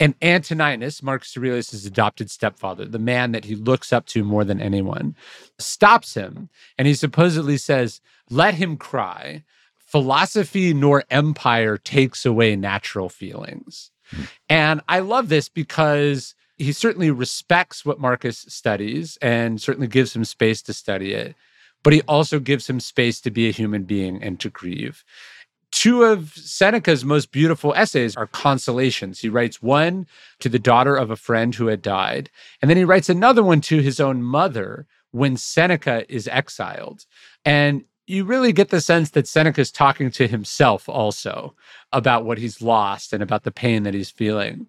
And Antoninus, Marcus Aurelius' adopted stepfather, the man that he looks up to more than anyone, stops him and he supposedly says, Let him cry. Philosophy nor empire takes away natural feelings. Mm. And I love this because he certainly respects what Marcus studies and certainly gives him space to study it, but he also gives him space to be a human being and to grieve. Two of Seneca's most beautiful essays are consolations. He writes one to the daughter of a friend who had died, and then he writes another one to his own mother when Seneca is exiled. And you really get the sense that Seneca's talking to himself also about what he's lost and about the pain that he's feeling.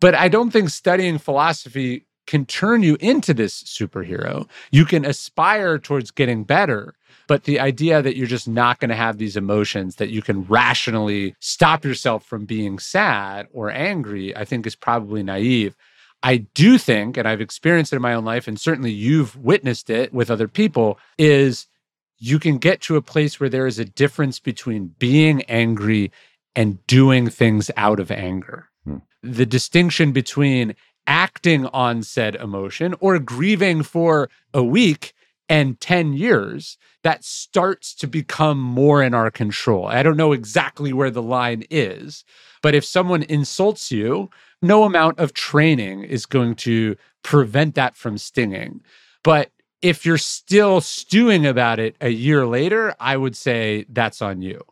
But I don't think studying philosophy can turn you into this superhero. You can aspire towards getting better, but the idea that you're just not going to have these emotions, that you can rationally stop yourself from being sad or angry, I think is probably naive. I do think, and I've experienced it in my own life, and certainly you've witnessed it with other people, is you can get to a place where there is a difference between being angry and doing things out of anger. Hmm. The distinction between acting on said emotion or grieving for a week and 10 years, that starts to become more in our control. I don't know exactly where the line is, but if someone insults you, no amount of training is going to prevent that from stinging. But if you're still stewing about it a year later, I would say that's on you.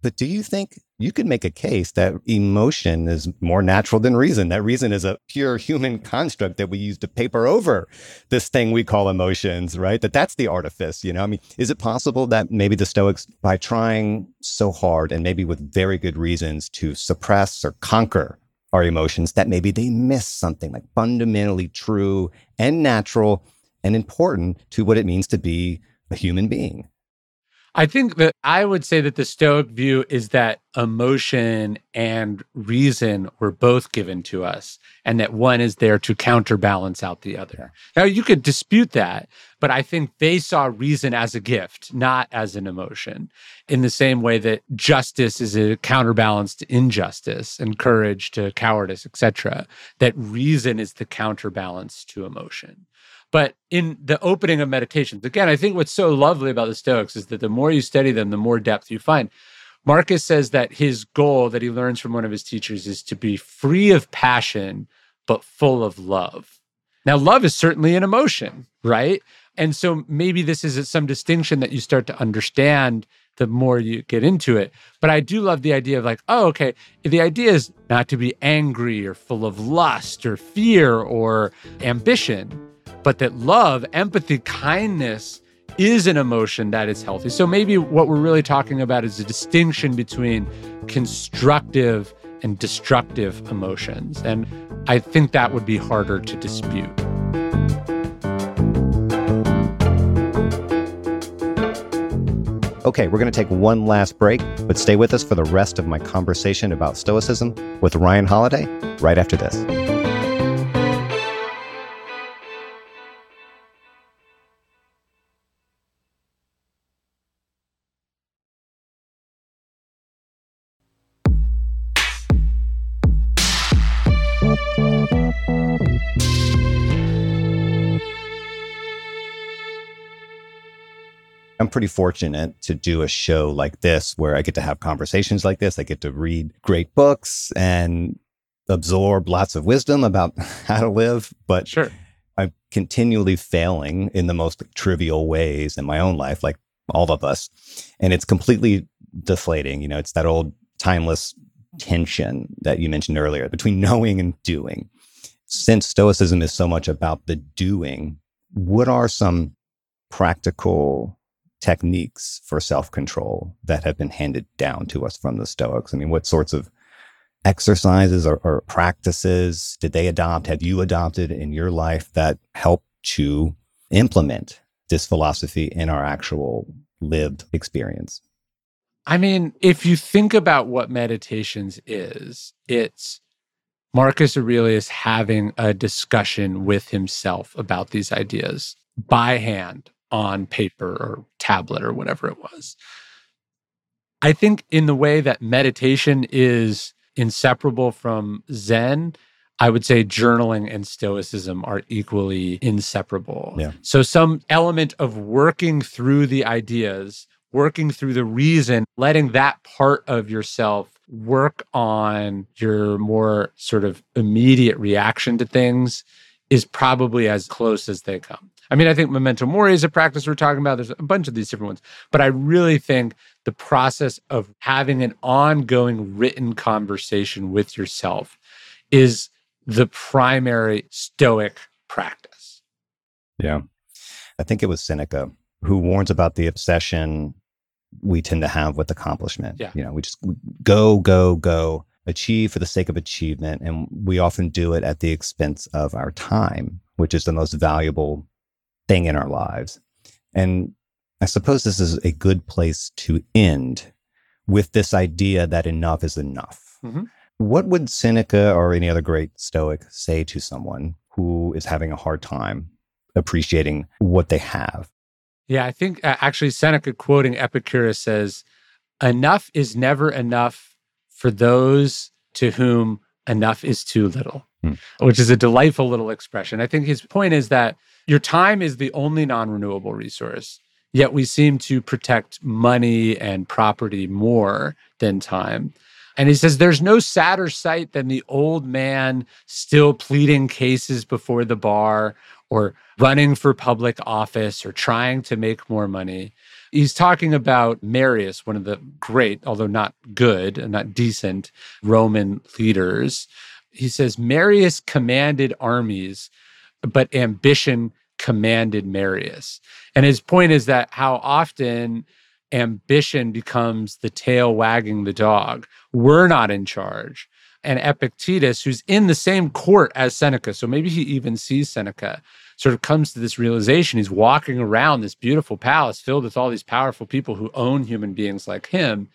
But do you think you could make a case that emotion is more natural than reason? That reason is a pure human construct that we use to paper over this thing we call emotions, right? That that's the artifice, you know? I mean, is it possible that maybe the Stoics, by trying so hard and maybe with very good reasons to suppress or conquer our emotions, that maybe they miss something like fundamentally true and natural and important to what it means to be a human being? I think that I would say that the Stoic view is that emotion and reason were both given to us, and that one is there to counterbalance out the other. Now, you could dispute that, but I think they saw reason as a gift, not as an emotion, in the same way that justice is a counterbalance to injustice and courage to cowardice, etc. That reason is the counterbalance to emotion. But in the opening of meditations, again, I think what's so lovely about the Stoics is that the more you study them, the more depth you find. Marcus says that his goal that he learns from one of his teachers is to be free of passion, but full of love. Now, love is certainly an emotion, right? And so maybe this is some distinction that you start to understand the more you get into it. But I do love the idea of like, oh, okay, the idea is not to be angry or full of lust or fear or ambition, but that love, empathy, kindness is an emotion that is healthy. So maybe what we're really talking about is a distinction between constructive and destructive emotions. And I think that would be harder to dispute. Okay, we're going to take one last break, but stay with us for the rest of my conversation about Stoicism with Ryan Holiday right after this. I'm pretty fortunate to do a show like this where I get to have conversations like this. I get to read great books and absorb lots of wisdom about [laughs] how to live. But sure. I'm continually failing in the most trivial ways in my own life, like all of us. And it's completely deflating. You know, it's that old timeless tension that you mentioned earlier between [laughs] knowing and doing. Since Stoicism is so much about the doing, what are some practical techniques for self control that have been handed down to us from the Stoics? I mean, what sorts of exercises or, or, practices did they adopt? Have you adopted in your life that help to implement this philosophy in our actual lived experience? I mean, if you think about what meditations is, it's Marcus Aurelius having a discussion with himself about these ideas by hand on paper or tablet or whatever it was. I think, in the way that meditation is inseparable from Zen, I would say journaling and stoicism are equally inseparable. Yeah. So, some element of working through the ideas, working through the reason, letting that part of yourself work on your more sort of immediate reaction to things is probably as close as they come. I mean, I think memento mori is a practice we're talking about. There's a bunch of these different ones, but I really think the process of having an ongoing written conversation with yourself is the primary stoic practice. Yeah. I think it was Seneca who warns about the obsession we tend to have with accomplishment. Yeah. You know, we just go, go, go, achieve for the sake of achievement. And we often do it at the expense of our time, which is the most valuable thing in our lives. And I suppose this is a good place to end with this idea that enough is enough. Mm-hmm. What would Seneca or any other great Stoic say to someone who is having a hard time appreciating what they have? Yeah, I think uh, actually Seneca quoting Epicurus says, Enough is never enough for those to whom enough is too little, hmm. which is a delightful little expression. I think his point is that your time is the only non renewable resource, yet we seem to protect money and property more than time. And he says there's no sadder sight than the old man still pleading cases before the bar or running for public office or trying to make more money. He's talking about Marius, one of the great, although not good and not decent Roman leaders. He says Marius commanded armies but ambition commanded Marius. And his point is that how often ambition becomes the tail wagging the dog. We're not in charge. And Epictetus, who's in the same court as Seneca, so maybe he even sees Seneca, sort of comes to this realization. He's walking around this beautiful palace filled with all these powerful people who own human beings like him.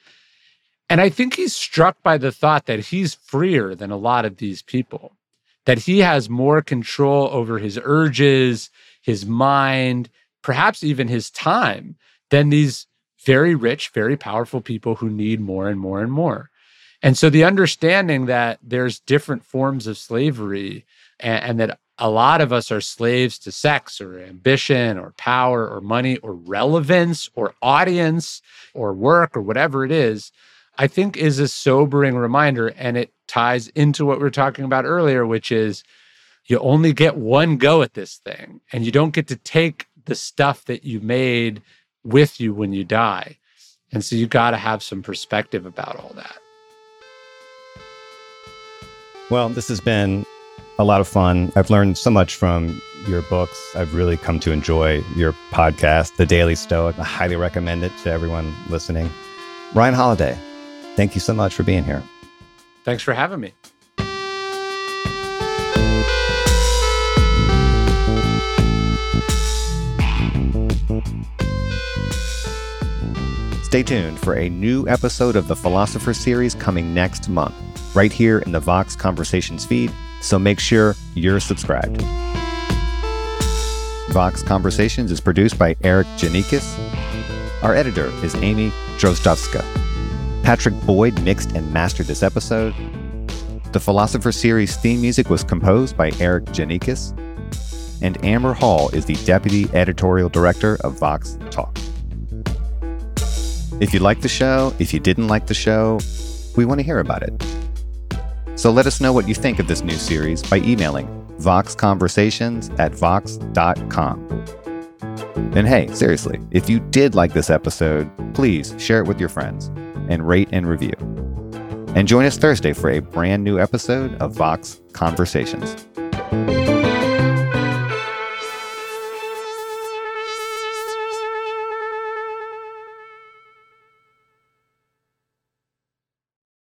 And I think he's struck by the thought that he's freer than a lot of these people that he has more control over his urges, his mind, perhaps even his time than these very rich, very powerful people who need more and more and more. And so the understanding that there's different forms of slavery and, and, that a lot of us are slaves to sex or ambition or power or money or relevance or audience or work or whatever it is, I think is a sobering reminder. And it ties into what we were talking about earlier, which is you only get one go at this thing and you don't get to take the stuff that you made with you when you die. And so you got to have some perspective about all that. Well, this has been a lot of fun. I've learned so much from your books. I've really come to enjoy your podcast, The Daily Stoic. I highly recommend it to everyone listening. Ryan Holiday, thank you so much for being here. Thanks for having me. Stay tuned for a new episode of the Philosopher series coming next month, right here in the Vox Conversations feed, so make sure you're subscribed. Vox Conversations is produced by Eric Janikis. Our editor is Amy Drozdowska. Patrick Boyd mixed and mastered this episode. The Philosopher series theme music was composed by Eric Janikis. And Amber Hall is the deputy editorial director of Vox Talk. If you liked the show, if you didn't like the show, we want to hear about it. So let us know what you think of this new series by emailing voxconversations at vox.com. And hey, seriously, if you did like this episode, please share it with your friends and rate and review. And join us Thursday for a brand new episode of Vox Conversations.